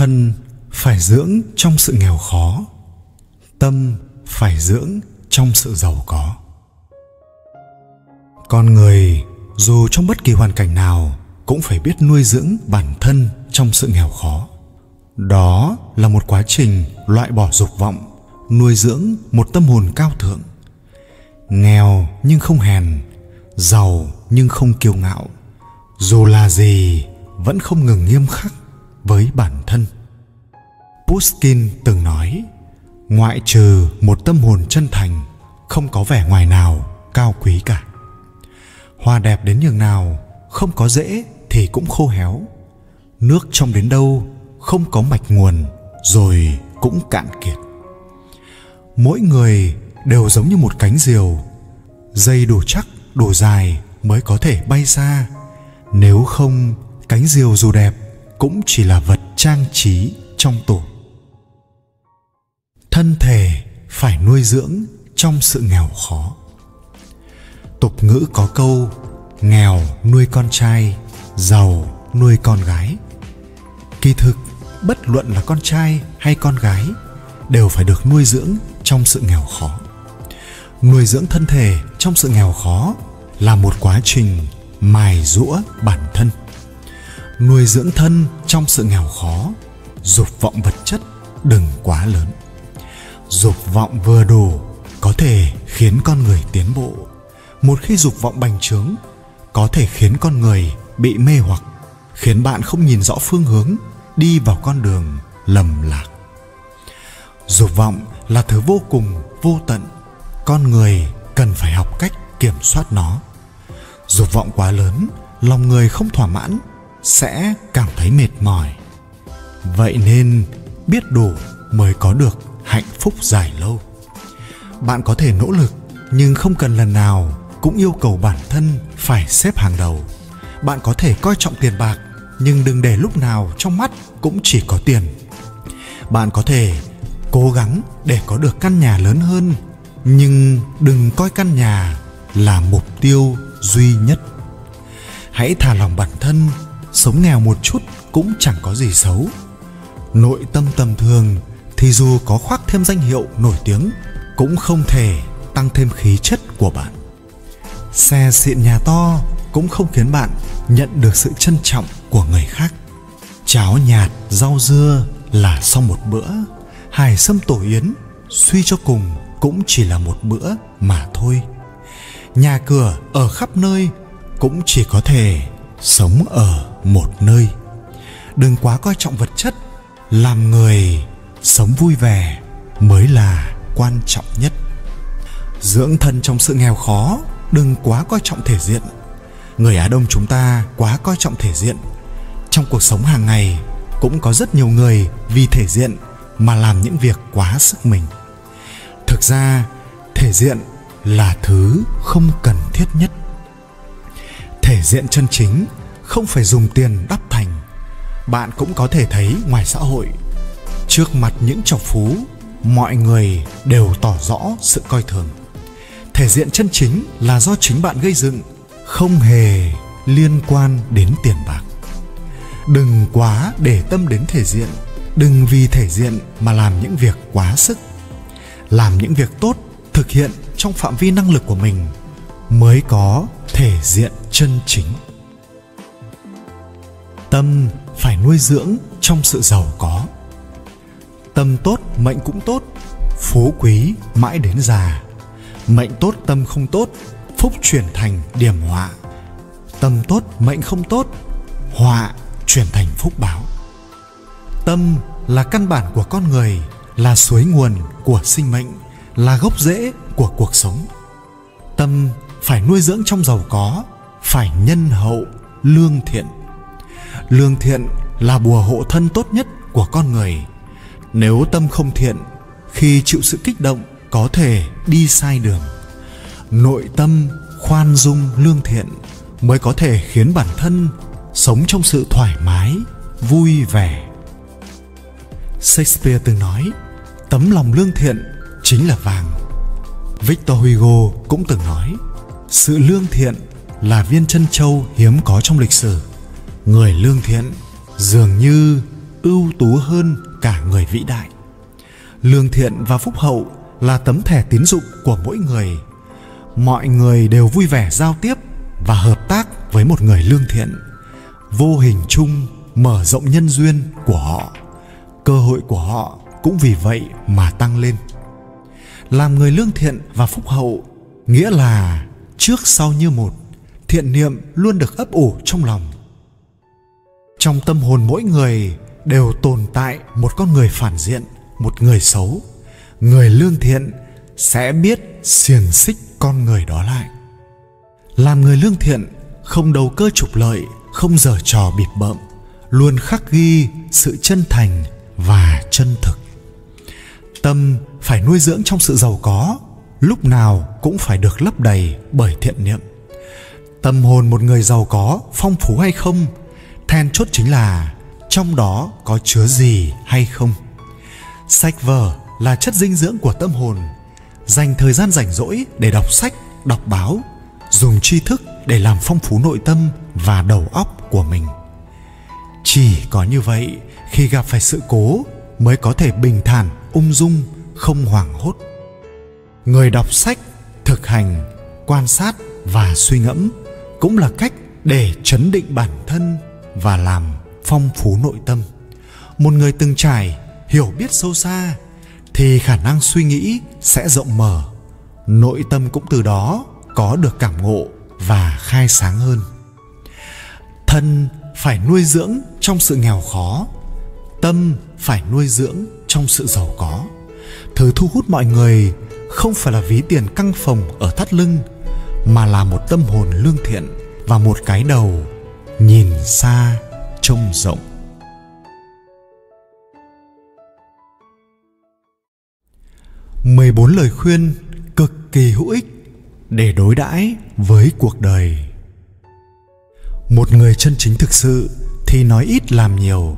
thân phải dưỡng trong sự nghèo khó, tâm phải dưỡng trong sự giàu có. Con người dù trong bất kỳ hoàn cảnh nào cũng phải biết nuôi dưỡng bản thân trong sự nghèo khó. Đó là một quá trình loại bỏ dục vọng, nuôi dưỡng một tâm hồn cao thượng. Nghèo nhưng không hèn, giàu nhưng không kiêu ngạo. Dù là gì, vẫn không ngừng nghiêm khắc với bản thân. Pushkin từng nói, ngoại trừ một tâm hồn chân thành, không có vẻ ngoài nào cao quý cả. Hoa đẹp đến nhường nào, không có rễ thì cũng khô héo. Nước trong đến đâu, không có mạch nguồn, rồi cũng cạn kiệt. Mỗi người đều giống như một cánh diều, dây đủ chắc, đủ dài mới có thể bay xa. Nếu không, cánh diều dù đẹp cũng chỉ là vật trang trí trong tủ thân thể phải nuôi dưỡng trong sự nghèo khó. Tục ngữ có câu, nghèo nuôi con trai, giàu nuôi con gái. Kỳ thực, bất luận là con trai hay con gái đều phải được nuôi dưỡng trong sự nghèo khó. Nuôi dưỡng thân thể trong sự nghèo khó là một quá trình mài rũa bản thân nuôi dưỡng thân trong sự nghèo khó, dục vọng vật chất đừng quá lớn. Dục vọng vừa đủ có thể khiến con người tiến bộ. Một khi dục vọng bành trướng, có thể khiến con người bị mê hoặc, khiến bạn không nhìn rõ phương hướng, đi vào con đường lầm lạc. Dục vọng là thứ vô cùng, vô tận. Con người cần phải học cách kiểm soát nó. Dục vọng quá lớn, lòng người không thỏa mãn sẽ cảm thấy mệt mỏi. Vậy nên biết đủ mới có được hạnh phúc dài lâu. Bạn có thể nỗ lực, nhưng không cần lần nào cũng yêu cầu bản thân phải xếp hàng đầu. Bạn có thể coi trọng tiền bạc, nhưng đừng để lúc nào trong mắt cũng chỉ có tiền. Bạn có thể cố gắng để có được căn nhà lớn hơn, nhưng đừng coi căn nhà là mục tiêu duy nhất. Hãy thả lòng bản thân sống nghèo một chút cũng chẳng có gì xấu. Nội tâm tầm thường thì dù có khoác thêm danh hiệu nổi tiếng, cũng không thể tăng thêm khí chất của bạn. Xe xịn nhà to cũng không khiến bạn nhận được sự trân trọng của người khác. Cháo nhạt, rau dưa là sau một bữa. Hải sâm tổ yến, suy cho cùng cũng chỉ là một bữa mà thôi. Nhà cửa ở khắp nơi cũng chỉ có thể sống ở một nơi. Đừng quá coi trọng vật chất, làm người sống vui vẻ mới là quan trọng nhất. Dưỡng thân trong sự nghèo khó, đừng quá coi trọng thể diện. Người á đông chúng ta quá coi trọng thể diện. Trong cuộc sống hàng ngày, cũng có rất nhiều người vì thể diện mà làm những việc quá sức mình. Thực ra, thể diện là thứ không cần thiết nhất. Thể diện chân chính không phải dùng tiền đắp thành. Bạn cũng có thể thấy ngoài xã hội, trước mặt những trọc phú, mọi người đều tỏ rõ sự coi thường. Thể diện chân chính là do chính bạn gây dựng, không hề liên quan đến tiền bạc. Đừng quá để tâm đến thể diện, đừng vì thể diện mà làm những việc quá sức. Làm những việc tốt, thực hiện trong phạm vi năng lực của mình mới có thể diện chân chính tâm phải nuôi dưỡng trong sự giàu có. Tâm tốt, mệnh cũng tốt, phú quý mãi đến già. Mệnh tốt, tâm không tốt, phúc chuyển thành điểm họa. Tâm tốt, mệnh không tốt, họa chuyển thành phúc báo. Tâm là căn bản của con người, là suối nguồn của sinh mệnh, là gốc rễ của cuộc sống. Tâm phải nuôi dưỡng trong giàu có, phải nhân hậu, lương thiện lương thiện là bùa hộ thân tốt nhất của con người. Nếu tâm không thiện, khi chịu sự kích động, có thể đi sai đường. Nội tâm khoan dung lương thiện mới có thể khiến bản thân sống trong sự thoải mái, vui vẻ. Shakespeare từng nói, tấm lòng lương thiện chính là vàng. Victor hugo cũng từng nói, sự lương thiện là viên chân châu hiếm có trong lịch sử người lương thiện dường như ưu tú hơn cả người vĩ đại. Lương thiện và phúc hậu là tấm thẻ tín dụng của mỗi người. Mọi người đều vui vẻ giao tiếp và hợp tác với một người lương thiện. Vô hình chung mở rộng nhân duyên của họ. Cơ hội của họ cũng vì vậy mà tăng lên. Làm người lương thiện và phúc hậu nghĩa là trước sau như một, thiện niệm luôn được ấp ủ trong lòng trong tâm hồn mỗi người đều tồn tại một con người phản diện, một người xấu. Người lương thiện sẽ biết xiềng xích con người đó lại. Làm người lương thiện, không đầu cơ trục lợi, không giở trò bịp bợm, luôn khắc ghi sự chân thành và chân thực. Tâm phải nuôi dưỡng trong sự giàu có, lúc nào cũng phải được lấp đầy bởi thiện niệm. Tâm hồn một người giàu có phong phú hay không then chốt chính là trong đó có chứa gì hay không? Sách vở là chất dinh dưỡng của tâm hồn, dành thời gian rảnh rỗi để đọc sách, đọc báo, dùng tri thức để làm phong phú nội tâm và đầu óc của mình. Chỉ có như vậy, khi gặp phải sự cố mới có thể bình thản, ung dung, không hoảng hốt. Người đọc sách, thực hành, quan sát và suy ngẫm cũng là cách để chấn định bản thân và làm phong phú nội tâm. Một người từng trải, hiểu biết sâu xa, thì khả năng suy nghĩ sẽ rộng mở. Nội tâm cũng từ đó có được cảm ngộ và khai sáng hơn. Thân phải nuôi dưỡng trong sự nghèo khó, tâm phải nuôi dưỡng trong sự giàu có. Thứ thu hút mọi người không phải là ví tiền căng phòng ở thắt lưng, mà là một tâm hồn lương thiện và một cái đầu nhìn xa trông rộng 14 lời khuyên cực kỳ hữu ích để đối đãi với cuộc đời. Một người chân chính thực sự thì nói ít làm nhiều,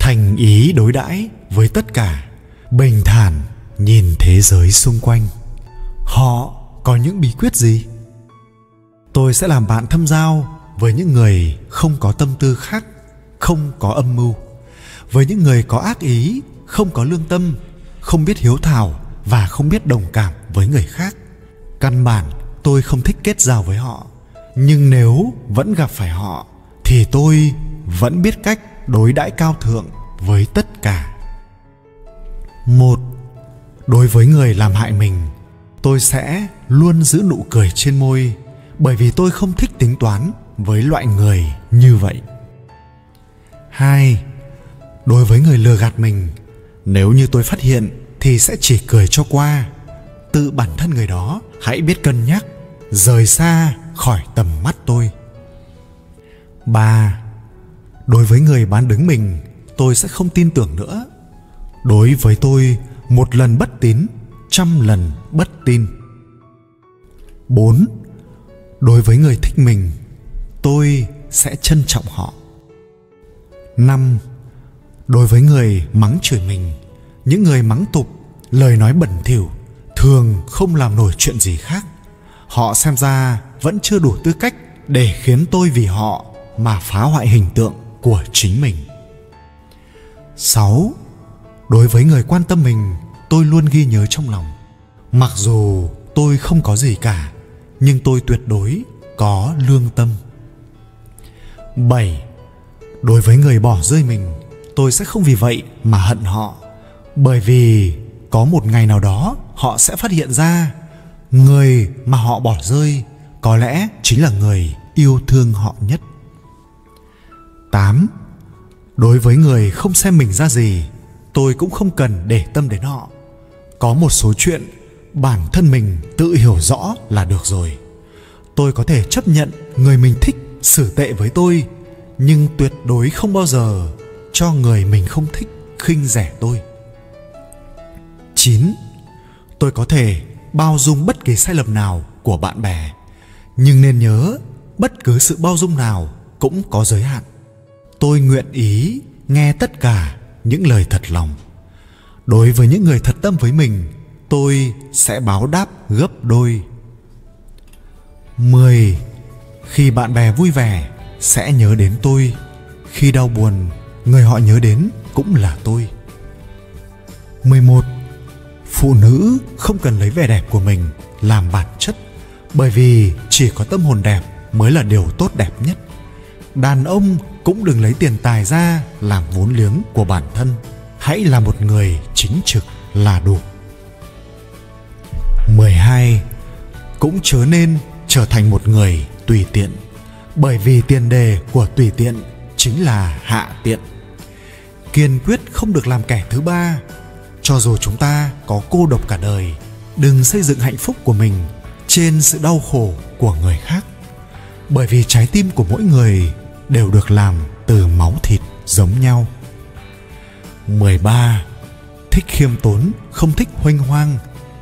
thành ý đối đãi với tất cả, bình thản nhìn thế giới xung quanh. Họ có những bí quyết gì? Tôi sẽ làm bạn thâm giao với những người không có tâm tư khác, không có âm mưu, với những người có ác ý, không có lương tâm, không biết hiếu thảo và không biết đồng cảm với người khác. Căn bản tôi không thích kết giao với họ. Nhưng nếu vẫn gặp phải họ thì tôi vẫn biết cách đối đãi cao thượng với tất cả. Một đối với người làm hại mình tôi sẽ luôn giữ nụ cười trên môi bởi vì tôi không thích tính toán với loại người như vậy. Hai, đối với người lừa gạt mình, nếu như tôi phát hiện thì sẽ chỉ cười cho qua. Tự bản thân người đó, hãy biết cân nhắc, rời xa khỏi tầm mắt tôi. Ba, đối với người bán đứng mình, tôi sẽ không tin tưởng nữa. Đối với tôi, một lần bất tín, trăm lần bất tin. Bốn, đối với người thích mình tôi sẽ trân trọng họ năm đối với người mắng chửi mình những người mắng tục lời nói bẩn thỉu thường không làm nổi chuyện gì khác họ xem ra vẫn chưa đủ tư cách để khiến tôi vì họ mà phá hoại hình tượng của chính mình 6. Đối với người quan tâm mình, tôi luôn ghi nhớ trong lòng. Mặc dù tôi không có gì cả, nhưng tôi tuyệt đối có lương tâm. 7. Đối với người bỏ rơi mình, tôi sẽ không vì vậy mà hận họ bởi vì có một ngày nào đó họ sẽ phát hiện ra người mà họ bỏ rơi có lẽ chính là người yêu thương họ nhất 8. Đối với người không xem mình ra gì, tôi cũng không cần để tâm đến họ. Có một số chuyện bản thân mình tự hiểu rõ là được rồi. Tôi có thể chấp nhận người mình thích xử tệ với tôi, nhưng tuyệt đối không bao giờ cho người mình không thích khinh rẻ tôi. 9. Tôi có thể bao dung bất kỳ sai lầm nào của bạn bè, nhưng nên nhớ bất cứ sự bao dung nào cũng có giới hạn. Tôi nguyện ý nghe tất cả những lời thật lòng. Đối với những người thật tâm với mình, tôi sẽ báo đáp gấp đôi. 10. Khi bạn bè vui vẻ sẽ nhớ đến tôi, khi đau buồn, người họ nhớ đến cũng là tôi. 11 phụ nữ không cần lấy vẻ đẹp của mình làm bản chất bởi vì chỉ có tâm hồn đẹp mới là điều tốt đẹp nhất. Đàn ông cũng đừng lấy tiền tài ra làm vốn liếng của bản thân. Hãy là một người chính trực là đủ. 12 cũng chớ nên trở thành một người tùy tiện bởi vì tiền đề của tùy tiện chính là hạ tiện kiên quyết không được làm kẻ thứ ba cho dù chúng ta có cô độc cả đời đừng xây dựng hạnh phúc của mình trên sự đau khổ của người khác bởi vì trái tim của mỗi người đều được làm từ máu thịt giống nhau 13. Thích khiêm tốn, không thích huênh hoang,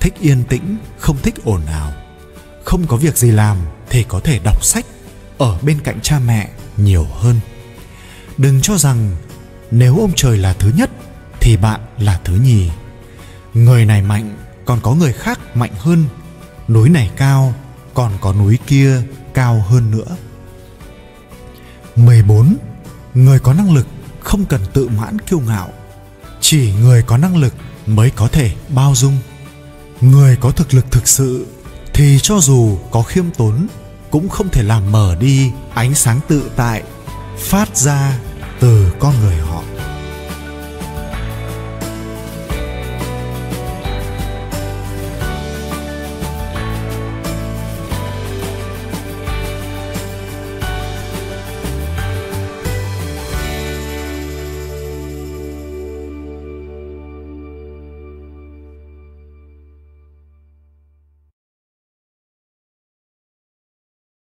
thích yên tĩnh, không thích ồn ào. Không có việc gì làm thì có thể đọc sách ở bên cạnh cha mẹ nhiều hơn. Đừng cho rằng nếu ông trời là thứ nhất thì bạn là thứ nhì. Người này mạnh, còn có người khác mạnh hơn. Núi này cao, còn có núi kia cao hơn nữa. 14. Người có năng lực không cần tự mãn kiêu ngạo. Chỉ người có năng lực mới có thể bao dung. Người có thực lực thực sự thì cho dù có khiêm tốn, cũng không thể làm mở đi ánh sáng tự tại phát ra từ con người họ.